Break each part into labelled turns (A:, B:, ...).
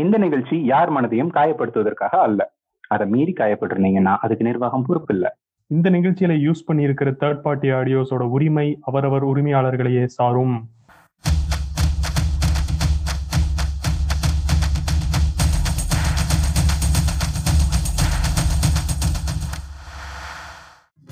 A: இந்த நிகழ்ச்சி யார் மனதையும் காயப்படுத்துவதற்காக அல்ல. அதை மீறி காயப்பட்டிருந்தீங்கன்னா அதுக்கு நிர்வாகம் பொறுப்பு இல்ல.
B: இந்த நிகழ்ச்சியில யூஸ் பண்ணியிருக்கிற தேர்ட் பார்ட்டி ஆடியோஸோட உரிமை அவரவர் உரிமையாளர்களையே சாரும்.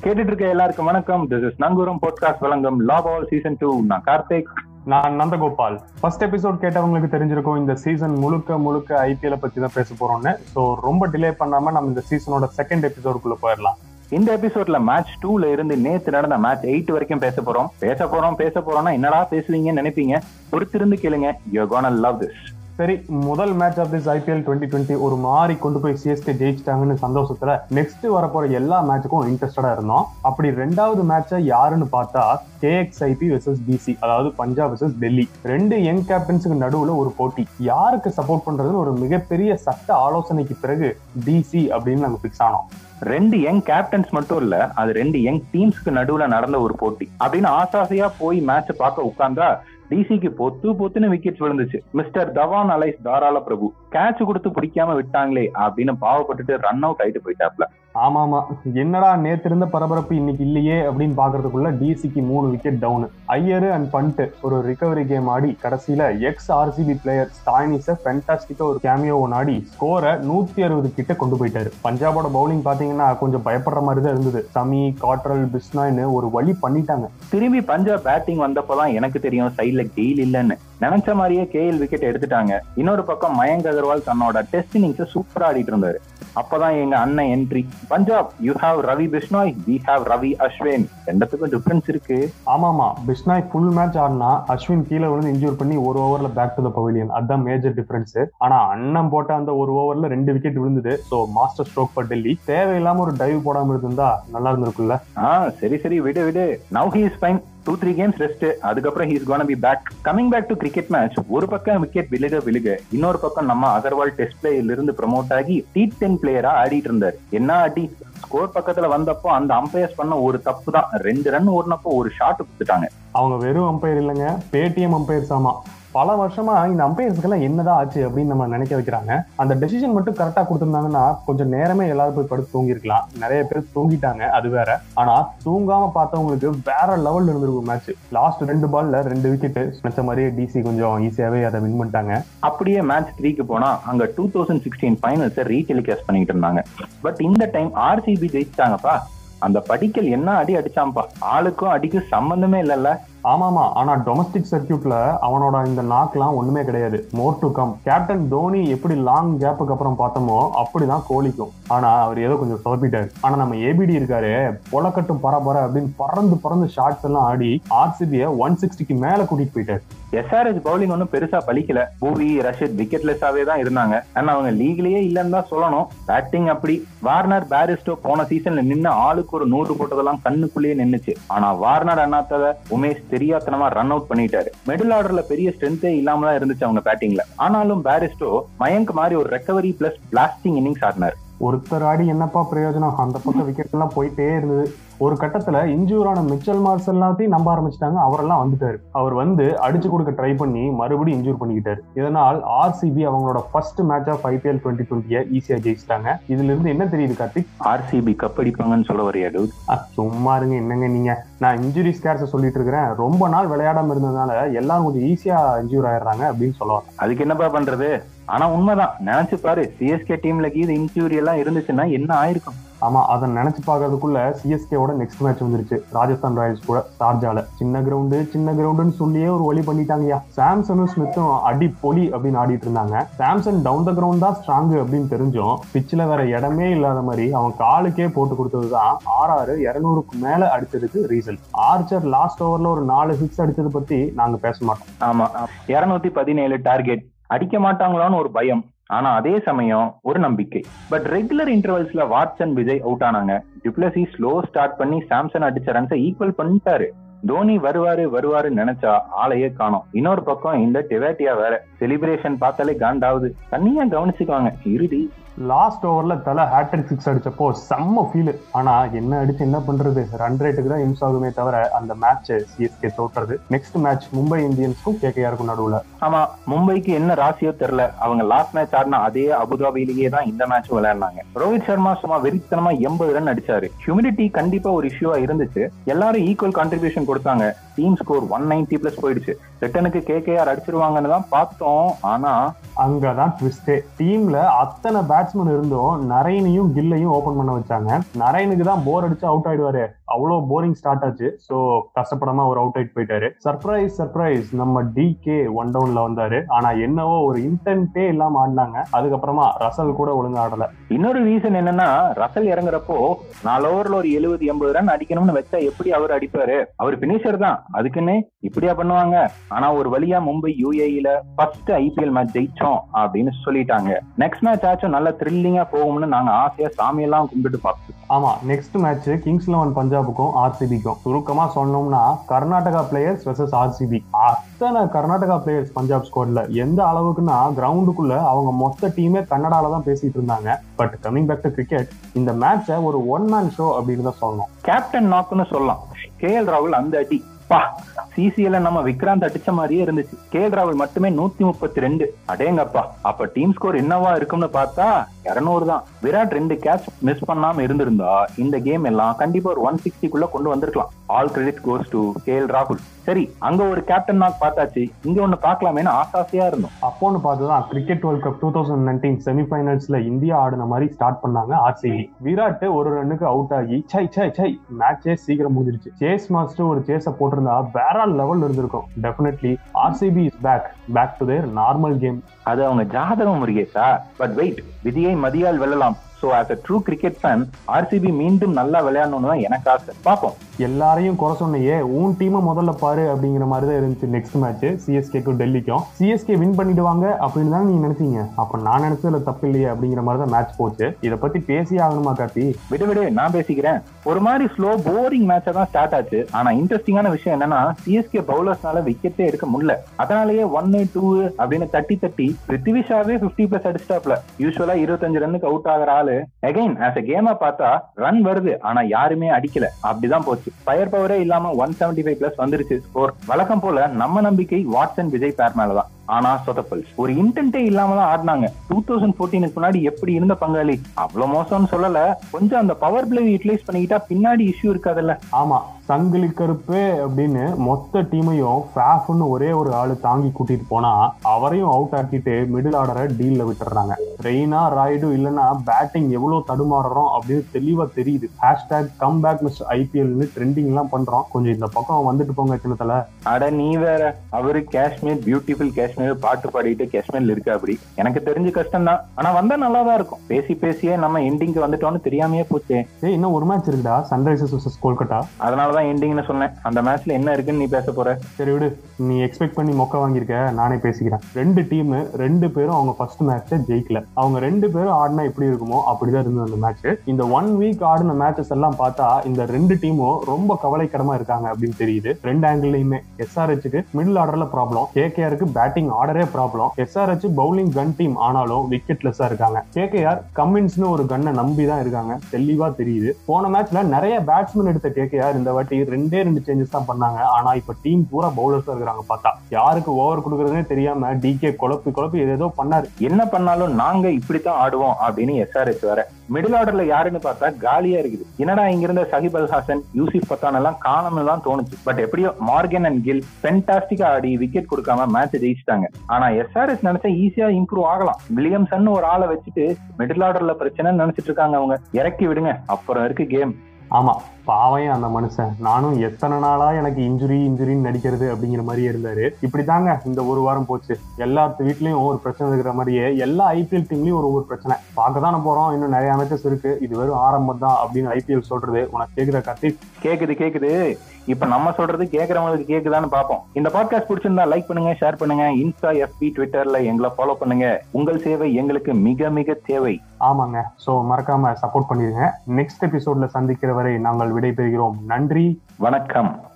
A: கேட்டுட்டு இருக்க எல்லாருக்கும் வணக்கம். திஸ் இஸ் நங்கூரம் பாட்காஸ்ட் வழங்கும் லா பால் சீசன் டூ நான் கார்த்திக்.
B: நான் நந்தகோபால். ஃபர்ஸ்ட் எபிசோட் கேட்டவங்களுக்கு தெரிஞ்சிருக்கும் இந்த சீசன் முழுக்க முழுக்க ஐபிஎல் பத்தி தான் பேச போறோம்னு. ஸோ ரொம்ப டிலே பண்ணாம நம்ம இந்த சீசனோட செகண்ட் எபிசோடுக்குள்ள போயிடலாம்
A: இந்த எபிசோட்ல மேட்ச் டூல இருந்து நேத்து நடந்த மேட்ச் எயிட் வரைக்கும் பேச போறோம். பேச போறோம் பேச போறோம்னா என்னடா பேசுவீங்கன்னு நினைப்பீங்க? பொறுத்திருந்து கேளுங்க. யூ கோன லவ் திஸ்
B: சரி முதல் match of this IPL twenty twenty ஒரு மாதிரி கொண்டு போய் சிஎஸ்கே ஜெயிச்சிட்டாங்கன்னு சந்தோஷத்துல நெக்ஸ்ட் வரப்போற எல்லா மேட்சுக்கும் இன்ட்ரெஸ்டடா இருந்தோம். அப்படி ரெண்டாவது மேட்சை யாருன்னு பார்த்தா கேஎக்ஸ்ஐபி வெர்சஸ் டிசி அதாவது பஞ்சாப் வெர்சஸ் டெல்லி. ரெண்டு யங் கேப்டன்ஸுக்கு நடுவுல ஒரு போட்டி. யாருக்கு சப்போர்ட் பண்றதுன்னு ஒரு மிகப்பெரிய சட்ட ஆலோசனைக்கு பிறகு டிசி அப்படின்னு நாங்க பிக்ஸ் ஆனோம்.
A: ரெண்டு யங் கேப்டன்ஸ் மட்டும் இல்ல அது ரெண்டு யங் டீம்ஸ்க்கு நடுவுல நடந்த ஒரு போட்டி. அப்படின்னு ஆசாசையா போய் மேட்ச் பார்க்க உட்கார்ந்தா டிசிக்கு பொத்து பொத்துன்னு விக்கெட்ஸ் விழுந்துச்சு. மிஸ்டர் தவான் அலைஸ் தாராள பிரபு. கேட்ச் கொடுத்து பிடிக்காம விட்டாங்களே அப்படின்னு பாவப்பட்டுட்டு ரன் அவுட் ஆயிட்டு போயிட்டாப்ல
B: ஆமா ஆமா என்னடா நேத்து இருந்த பரபரப்பு இன்னைக்கு இல்லையே அப்படின்னு பாக்குறதுக்குள்ள டிசிக்கு மூணு wicket down Iyer and Pant ஒரு ரிகவரி கேம் ஆடி கடைசியில எக்ஸ் ஆர்சிபி பிளேயர் ஸ்டாயினிஸ ஃபென்டாஸ்டிக்கா ஒரு கேமியோ ஆடி ஸ்கோரை நூத்தி அறுபது கிட்ட கொண்டு போயிட்டாரு. பஞ்சாபோட பவுலிங் பாத்தீங்கன்னா கொஞ்சம் பயப்படுற மாதிரி தான் இருந்தது. சமி காட்ரல் பிஸ்னான்னு ஒரு வழி பண்ணிட்டாங்க.
A: திரும்பி பஞ்சாப் பேட்டிங் வந்தப்பதான் எனக்கு தெரியும் சைட்ல கெயில் இல்லைன்னு. நினைச்ச மாதிரியே கேஎல் விக்கெட் எடுத்துட்டாங்க. இன்னொரு பக்கம் மயங்க் அகர்வால் தன்னோட டெஸ்ட் இன்னிங்ஸ் சூப்பரா ஆடிட்டு இருந்தாரு. அப்பதான் எங்க அண்ணன் entry Punjab you have Ravi Bishnoi we have Ravi Ashwin. ரெண்டுத்துக்கும் டிஃபரன்ஸ் இருக்கு.
B: ஆமாமா பிஷ்னாய் ஃபுல் மேட்ச் ஆடினா அஸ்வின் கீழே விழுந்து இன்ஜூர் பண்ணி ஒரு ஓவர்ல பேக் டு த பவிலியன் அதுதான் மேஜர் டிஃபரன்ஸ் ஆனா அண்ணன் போட்ட அந்த ஒரு ஓவர்ல ரெண்டு விக்கெட் விழுந்தது. So master stroke for Delhi தேவையில்லாம ஒரு டைவ் போடாம இருந்தா நல்லா இருந்திருக்குல்ல
A: ஆஹ் சரி சரி விடு விடு. Now he is fine two three games rest அதுக்கப்புறம் he's gonna be back coming back to cricket match ஒரு பக்கம் விக்கெட் விழுக விழுக இன்னொரு பக்கம் நம்ம அகர்வால் டெஸ்ட் பிளேயர்ல இருந்து ப்ரமோட் ஆகி டி டென் பிளேயரா ஆடிட்டு இருந்தாரு. என்ன ஆடி ஸ்கோர் பக்கத்துல வந்தப்போ அந்த அம்பையர்ஸ் பண்ண ஒரு தப்பு தான். ரெண்டு ரன் ஓடினப்போ ஒரு ஷாட் கொடுத்துட்டாங்க.
B: அவங்க வெறும் அம்பையர் இல்லைங்க பேடிஎம் அம்பையர்ஸ் ஆமா. பல வருஷமா இந்த அம்பையர்ஸ்க்கெல்லாம் என்னதான் ஆச்சு அப்படின்னு நம்ம நினைக்க வைக்கிறாங்க. அந்த டெசிஷன் மட்டும் கரெக்டா கொடுத்திருந்தாங்கன்னா கொஞ்சம் நேரமே எல்லாரும் போய் படுத்து தூங்கிருக்கலாம். நிறைய பேர் தூங்கிட்டாங்க அது வேற. ஆனா தூங்காம பார்த்தவங்களுக்கு வேற லெவல்ல இருந்திருக்கும் மேட்ச் லாஸ்ட் ரெண்டு பால்ல ரெண்டு விக்கெட் நினைச்ச மாதிரியே டிசி கொஞ்சம் ஈஸியாவே அதை வின் பண்ணிட்டாங்க.
A: அப்படியே மேட்ச் த்ரீக்கு போனா அங்க two thousand sixteen finals retelecast பண்ணிட்டு இருந்தாங்க. பட் இந்த டைம் ஆர்சிபி ஜெயிச்சிட்டாங்கப்பா. அந்த படிக்கல் என்ன அடி அடிச்சாம்பா ஆளுக்கும் அடிக்கும் சம்பந்தமே இல்லல்ல.
B: ஆமாமா ஆனா டொமஸ்டிக் சர்க்கியூட்ல அவனோட இந்த நாக்லாம் ஒண்ணுமே கிடையாது. More to come captain Dhoni எப்படி லாங் கேப்புக்கு அப்புறம் பார்த்தோமோ அப்படிதான் கோலிக்கும். ஆனா அவர் ஏதோ கொஞ்சம் சொதப்பிட்டாரு. ஆனா நம்ம ஏபிடி இருக்காரு பொலக்கட்டும் பரபர அப்படின்னு பறந்து பறந்து ஷாட்ஸ் எல்லாம் ஆடி ஆர்சிபிய ஒன் சிக்ஸ்டிக்கு மேல கூட்டிட்டு போயிட்டாரு.
A: எஸ்ஆர்எஸ் பவுலிங் ஒன்றும் பெருசா பலிக்கல. பூவி ரஷித் விக்கெட்லெஸ்ஸாவே தான் இருந்தாங்க. ஆனா அவங்க லீக்லயே இல்லைன்னு தான் சொல்லணும். பேட்டிங் அப்படி. வார்னர் பேரிஸ்டோ போன சீசன்ல நின்று ஆளுக்கு ஒரு நூறு போட்டதெல்லாம் கண்ணுக்குள்ளேயே நின்னுச்சு. ஆனா வார்னர் அண்ணாத்தத உமேஷ் தெரியாத்தனமா ரன் அவுட் பண்ணிட்டாரு. மிடில் ஆர்டர்ல பெரிய ஸ்ட்ரென்த்தே இல்லாம தான் இருந்துச்சு அவங்க பேட்டிங்ல ஆனாலும் பேரிஸ்டோ மயங்க் மாதிரி ஒரு ரெக்கவரி பிளஸ் பிளாஸ்டிங் இன்னிங்ஸ் ஆடினார்.
B: ஒருத்தர் ஆடி என்னப்பா பிரயோஜனம்? அந்த பக்கம் விக்கெட் எல்லாம் போயிட்டே இருந்தது. ஒரு கட்டத்துல இன்ஜூர் ஆன மிச்சல் மார்ஸ் எல்லாத்தையும் நம்ப ஆரம்பிச்சிட்டாங்க. அவரெல்லாம் வந்துட்டாரு. அவர் வந்து அடிச்சு கொடுக்க ட்ரை பண்ணி மறுபடியும் இன்ஜூர் பண்ணிக்கிட்டாரு. இதனால் ஆர்சிபி அவங்களோட first match of IPL twenty டுவெண்ட்டியை ஈஸியா ஜெயிச்சிட்டாங்க. இதுல இருந்து என்ன தெரியுது கார்த்திக்?
A: ஆர்சிபி கப் அடிப்பாங்கன்னு சொல்ல வரையா
B: சும்மா இருங்க என்னங்க நீங்க? நான் இன்ஜுரி ஸ்கேர்ஸை சொல்லிட்டு இருக்கிறேன். ரொம்ப நாள் விளையாடாம இருந்ததுனால எல்லாரும் கொஞ்சம் ஈஸியா இன்ஜூர் ஆயிடுறாங்க அப்படின்னு சொல்லுவாங்க
A: அதுக்கு என்னப்பா பண்றது? ஆனா உண்மைதான். நினைச்சு பாரு சிஎஸ்கே டீம்ல கீது இன்ஜூரி எல்லாம் இருந்துச்சுன்னா என்ன ஆயிருக்கும்?
B: ஆமா அதை நினைச்சு பாக்குறதுக்குள்ள சிஎஸ்கேவோட நெக்ஸ்ட் மேட்ச் வந்துருச்சு. ராஜஸ்தான் ராயல்ஸ் கூட சார்ஜால சின்ன கிரவுண்டு சின்ன கிரவுண்டுன்னு சொல்லியே ஒரு வழி பண்ணிட்டாங்கயா சாம்சனும் ஸ்மித்தும் அடி பொலி அப்படின்னு ஆடிட்டு இருந்தாங்க. சாம்சன் டவுன் த கிரவுண்ட் தான் ஸ்ட்ராங் அப்படின்னு தெரிஞ்சும் பிச்சில் வேற இடமே இல்லாத மாதிரி அவன் காலுக்கே போட்டு கொடுத்ததுதான் ஆறு இருநூறுக்கு மேல அடிச்சதுக்கு ரீசன் ஆர்ச்சர் லாஸ்ட் ஓவர்ல ஒரு நாலு சிக்ஸ் அடிச்சது பத்தி நாங்க பேச மாட்டோம்.
A: ஆமா இருநூத்தி பதினேழு டார்கெட் அடிக்க மாட்டாங்களான்னு ஒரு பயம். ஆனா அதே சமயம் ஒரு நம்பிக்கை. பட் ரெகுலர் இன்டர்வல்ஸ்ல வாட்சன் விஜய் அவுட் ஆனாங்க. டிப்ளசி ஸ்லோ ஸ்டார்ட் பண்ணி சாம்சன் அடிச்ச ரன்ஸை ஈக்குவல் பண்ணிட்டாரு. தோனி வருவாரு வருவாரு நினைச்சா ஆளையே காணும். இன்னொரு பக்கம் இந்த டெவேட்டியா வேற. செலிப்ரேஷன் பார்த்தாலே காண்டாவது தனியா கவனிச்சுக்குவாங்க. இறுதி
B: லாஸ்ட் ஓவரில் தலை ஹேட்ரிக் சிக்ஸ் அடித்தப்போ செம்ம ஃபீல் ஆனால் என்ன அடித்து என்ன பண்ணுறது ரன் ரேட்டுக்கு தான் இம்ஸ் ஆகுமே தவிர அந்த மேட்ச் சிஎஸ்கே தோற்றுறது நெக்ஸ்ட் மேட்ச் மும்பை இந்தியன்ஸ்க்கும் கேகேஆருக்கும் நடுவில்.
A: ஆமாம் மும்பைக்கு என்ன ராசியோ தெரில அவங்க லாஸ்ட் மேட்ச் ஆடினா அதே அபுதாபிலேயே தான் இந்த மேட்ச் விளையாடினாங்க. ரோஹித் சர்மா சும்மா வெறித்தனமா எண்பது ரன் அடிச்சாரு. ஹியூமிடிட்டி கண்டிப்பா ஒரு இஷ்யூவா இருந்துச்சு. எல்லாரும் ஈக்குவல் கான்ட்ரிபியூஷன் கொடுத்தாங்க. Team score one ninety plus போயிடுச்சு. ரிட்டனுக்கு கேகேஆர் அடிச்சிருவாங்கன்னு தான் பார்த்தோம். ஆனா
B: அங்கதான் ட்விஸ்டே டீம்ல அத்தனை பேட்ஸ்மேன் இருந்தும் நரேனையும் கில்லையும் ஓபன் பண்ண வச்சாங்க. நரேனுக்கு தான் போர் அடிச்சு அவுட் ஆயிடுவாரு. அவ்வளவு போரிங் ஸ்டார்ட் ஆச்சு. சோ கஷ்டப்படாம ஒரு அவுட் ஆயிட்டு போயிட்டாரு. சர்ப்ரைஸ் சர்ப்ரைஸ் நம்ம டி கே ஒன் டவுன்ல வந்தாரு. ஆனா என்னவோ ஒரு இன்டென்ட்டே இல்லாம ஆடினாங்க. அதுக்கப்புறமா ரசல் கூட ஒழுங்கா ஆடல.
A: இன்னொரு ரீசன் என்னன்னா ரசல் இறங்குறப்போ நாலு ஓவர்ல ஒரு எழுபது எண்பது ரன் அடிக்கணும்னு வச்சா எப்படி அவர் அடிப்பாரு? அவர் பினிஷர் தான். அதுக்குன்னு இப்படியா பண்ணுவாங்க. ஆனா ஒரு வழியா மும்பை யூஏஇல ஃபர்ஸ்ட் ஐபிஎல் மேட்ச் ஜெயிச்சோம் அப்படின்னு சொல்லிட்டாங்க. நெக்ஸ்ட் மேட்ச் ஆச்சும் நல்ல த்ரில்லிங்கா போகும்னு நாங்க ஆசையா சாமியெல்லாம் கும்பிட்டு பார்த்தோம்
B: ஆமா நெக்ஸ்ட் மேட்ச் கிங்ஸ் லெவன் பஞ்சாபுக்கும் ஆர்சிபிக்கும் சுருக்கமா சொன்னோம்னா கர்நாடகா பிளேயர்ஸ் வெர்சஸ் ஆர்சிபி அத்தனை கர்நாடகா பிளேயர்ஸ் பஞ்சாப் ஸ்குவாட்ல எந்த அளவுக்குன்னா கிரவுண்டுக்குள்ள அவங்க மொத்த டீமே கன்னடால தான் பேசிட்டு இருந்தாங்க. But coming back to cricket இந்த மேட்சை ஒரு ஒன் மேன் ஷோ அப்படின்னு தான் சொல்லணும்.
A: கேப்டன் நாக்குன்னு சொல்லலாம். கே எல் ராகுல் அந்த அடி. அப்பா சிசிஎல்ல நம்ம விக்ராந்த் அடிச்ச மாதிரியே இருந்துச்சு. கே ராவல் ராகுல் மட்டுமே நூத்தி முப்பத்தி ரெண்டு. அடேங்கப்பா அப்ப டீம் ஸ்கோர் என்னவா இருக்கும்னு பார்த்தா இருநூறு தான். விராட் ரெண்டு கேட்ச் மிஸ் பண்ணாம இருந்திருந்தா இந்த கேம் எல்லாம் கண்டிப்பா ஒரு ஒன் சிக்ஸ்டிக்குள்ள கொண்டு வந்திருக்கலாம். All credit goes to K L ராகுல் சரி அங்க ஒரு கேப்டன் நாக் பார்த்தாச்சு. இங்க ஒண்ணு பார்க்கலாமேன்னு ஆசாசியா இருந்தோம்.
B: அப்போன்னு பார்த்துதான் cricket world cup two thousand nineteen செமிஃபைனல்ஸ்ல India ஆடின மாதிரி ஸ்டார்ட் பண்ணாங்க ஆர்சிபி விராட் ஒரு ரன்னுக்கு அவுட் ஆகி சை சை சை மேட்சே சீக்கிரம் முடிஞ்சிருச்சு. சேஸ் மாஸ்டர் ஒரு சேஸ போட்டிருந்தா வேற லெவல் இருந்திருக்கும். Definitely RCB is back back to their normal game
A: அது அவங்க ஜாதகம் முருகேஷா பட் வெயிட் விதியை மதியால் வெல்லலாம். So as a true cricket fan RCB மீண்டும் நல்லா விளையாடணும்னு தான் எனக்கு ஆசை. பார்ப்போம்.
B: எல்லாரையும் குறை சொன்னையே உன் டீமை முதல்ல பாரு அப்படிங்கிற மாதிரி தான் இருந்துச்சு நெக்ஸ்ட் மேட்ச் சிஎஸ்கேக்கும் டெல்லிக்கும். சிஎஸ்கே வின் பண்ணிடுவாங்க அப்படின்னு தான் நீங்க நினைச்சீங்க? அப்ப நான் நினைச்சதுல தப்பு இல்லையே அப்படிங்கிற மாதிரி தான் மேட்ச் போச்சு. இதை பத்தி பேசி ஆகணுமா கார்த்தி?
A: விடு விடு நான் பேசிக்கிறேன். ஒரு மாதிரி ஸ்லோ போரிங் மேட்சா தான் ஸ்டார்ட் ஆச்சு. ஆனா இன்ட்ரெஸ்டிங்கான விஷயம் என்னன்னா சிஎஸ்கே பவுலர்ஸ்னால விக்கெட்டே எடுக்க முடியல. அதனாலேயே ஒன்னு டூ அப்படின்னு தட்டி தட்டி பிருத்திவிஷாவே பிப்டி பிளஸ் அடிச்சிட்டாப்ல யூஸ்வலா இருபத்தஞ்சு ரன்னுக்கு அவுட் ஆகிற ஆளு. அகைன் ஆஸ் அ கேமா பார்த்தா ரன் வருது ஆனா யாருமே அடிக்கல. அப்படிதான் போச்சு. ஃபயர் பவரே இல்லாம ஒன் செவன்டி ஃபைவ் பிளஸ் வந்துருச்சு. ஸ்கோர் வழக்கம் போல நம்ம நம்பிக்கை வாட்சன் விஜய் பேர் மேலதான். ஆனா சொதப்பல். ஒரு இன்டென்ட்டே இல்லாம தான் ஆடினாங்க டூ தௌசண்ட் போர்டீனுக்கு முன்னாடி எப்படி இருந்த பங்காளி? அவ்வளவு மோசம்னு சொல்லல. கொஞ்சம் அந்த பவர் பிளே யூட்டிலைஸ் பண்ணிக்கிட்டா பின்னாடி இஷ்யூ இருக்காதுல்ல.
B: ஆமா. சங்கிலி கருப்பு அப்படின்னு மொத்த டீமையும் ஃபேஃப்னு ஒரே ஒரு ஆளு தாங்கி கூட்டிட்டு போனா அவரையும் அவுட் ஆக்கிட்டு மிடில் ஆர்டரை டீல்ல விட்டுறாங்க. ரெய்னா ராய்டு இல்லைன்னா பேட்டிங் எவ்வளவு தடுமாறுறோம் அப்படின்னு தெளிவா தெரியுது. ஹேஷ்டாக் கம் பேக் மிஸ்டர் ஐபிஎல்னு ட்ரெண்டிங் எல்லாம் பண்றோம். கொஞ்சம் இந்த பக்கம் வந்துட்டு போங்க சின்னத்துல
A: அட நீ வேற. அவரு காஷ்மீர் பியூட்டிஃபுல் காஷ்மீர் பாட்டு பாடிட்டு காஷ்மீர்ல இருக்கு அப்படி. எனக்கு தெரிஞ்ச கஷ்டம் தான் ஆனா வந்தா நல்லா தான் இருக்கும். பேசி பேசியே நம்ம எண்டிங்க்கு வந்துட்டோம்னு தெரியாமையே போச்சே.
B: ஏய் இன்னும் ஒரு மேட்ச் இருக்குடா. சன்ரைசர்ஸ் vs கொல்கட்டா
A: அதனாலதான் எண்டிங்னு சொன்னேன். அந்த மேட்ச்ல என்ன இருக்குன்னு நீ பேச போற?
B: சரி விடு. நீ எக்ஸ்பெக்ட் பண்ணி மொக்க வாங்கியிருக்க. நானே பேசிக்கிறேன். ரெண்டு டீம் ரெண்டு பேரும் அவங்க ஃபர்ஸ்ட் மேட்சை ஜெயிக்கல. அவங்க ரெண்டு பேரும் ஆடினா எப்படி இருக்குமோ அப்படிதான் இருந்தது அந்த மேட்ச் இந்த ஒன் வீக் ஆடின மேட்சஸ் எல்லாம் பார்த்தா இந்த ரெண்டு டீமும் ரொம்ப கவலைக்கிடமா இருக்காங்க அப்படின்னு தெரியுது. ரெண்டு ஆங்கிள்லயுமே எஸ்ஆர்ஹெச்சுக்கு மிடில் ஆர்டர்ல ப்ராப்ளம் கேகேஆருக்கு batting ஆர்டரே problem SRH bowling gun team ஆனாலும் விக்கெட் லெஸ்ஸா இருக்காங்க. கேகேஆர் கம்மின்ஸ்னு ஒரு கண்ணை நம்பி தான் இருக்காங்க. தெளிவா தெரியுது. போன மேட்ச்ல நிறைய பேட்ஸ்மேன் எடுத்த கேகேஆர் இந்த வாட்டி ரெண்டே ரெண்டு சேஞ்சஸ் தான் பண்ணாங்க. ஆனா இப்ப டீம் பூரா பவுலர்ஸ் இருக்கிறாங்க பார்த்தா. யாருக்கு ஓவர் கொடுக்கறதுனே தெரியாம டிகே குழப்பி குழப்பி ஏதோ பண்ணாரு.
A: என்ன பண்ணாலும் நாங்க இப்படித்தான் ஆடுவோம் அப்படின்னு எஸ்ஆர்எஸ் வேற மிடில் ஆர்டர்ல யாருன்னு பார்த்தா காலியா இருக்குது. என்னடா இங்க இருந்த சஹிப் அல் ஹாசன் யூசிப் பத்தான் எல்லாம் காணம் தான் தோணுச்சு. பட் எப்படியோ Morgan and kill பென்டாஸ்டிக்கா Aadi wicket கொடுக்காம மேட்ச் ஜெயிச்சிட்டாங்க. ஆனா எஸ்ஆர்எஸ் நினைச்சா ஈஸியா இம்ப்ரூவ் ஆகலாம். வில்லியம்சன் ஒரு ஆளை வச்சுட்டு மிடில் ஆர்டர்ல பிரச்சனை நினைச்சிட்டு இருக்காங்க அவங்க. இறக்கி விடுங்க. அப்புறம் இருக்கு கேம்
B: ஆமாம் பாவையும் அந்த மனுஷன். நானும் எத்தனை நாளா எனக்கு இன்ஜுரி இன்ஜுரின்னு நடிக்கிறது அப்படிங்கிற மாதிரியே இருந்தாரு. இப்படிதாங்க இந்த ஒரு வாரம் போச்சு. எல்லாத்து வீட்லயும் ஒரு பிரச்சனை இருக்கிற மாதிரியே எல்லா ஐபிஎல் டீம்லயும் ஒரு ஒரு பிரச்சனை. பார்க்க தானே போறோம் இன்னும் நிறைய மேட்சஸ் இருக்கு. இது வெறும் ஆரம்பம் தான் அப்படின்னு ஐபிஎல் சொல்றது உனக்கு கேட்குற கத்தி.
A: கேக்குது கேக்குது. இப்ப நம்ம சொல்றது கேக்குறவங்களுக்கு கேக்குதான்னு பாப்போம் இந்த பாட்காஸ்ட் பிடிச்சிருந்தா லைக் பண்ணுங்க ஷேர் பண்ணுங்க. இன்ஸ்டா எஃபி ட்விட்டர்ல எங்களை ஃபாலோ பண்ணுங்க. உங்கள் சேவை எங்களுக்கு மிக மிக தேவை.
B: ஆமாங்க. சோ மறக்காம சப்போர்ட் பண்ணிருங்க. நெக்ஸ்ட் எபிசோட்ல சந்திக்கிற வரை நாங்கள் விடைபெறுகிறோம். நன்றி.
A: வணக்கம்.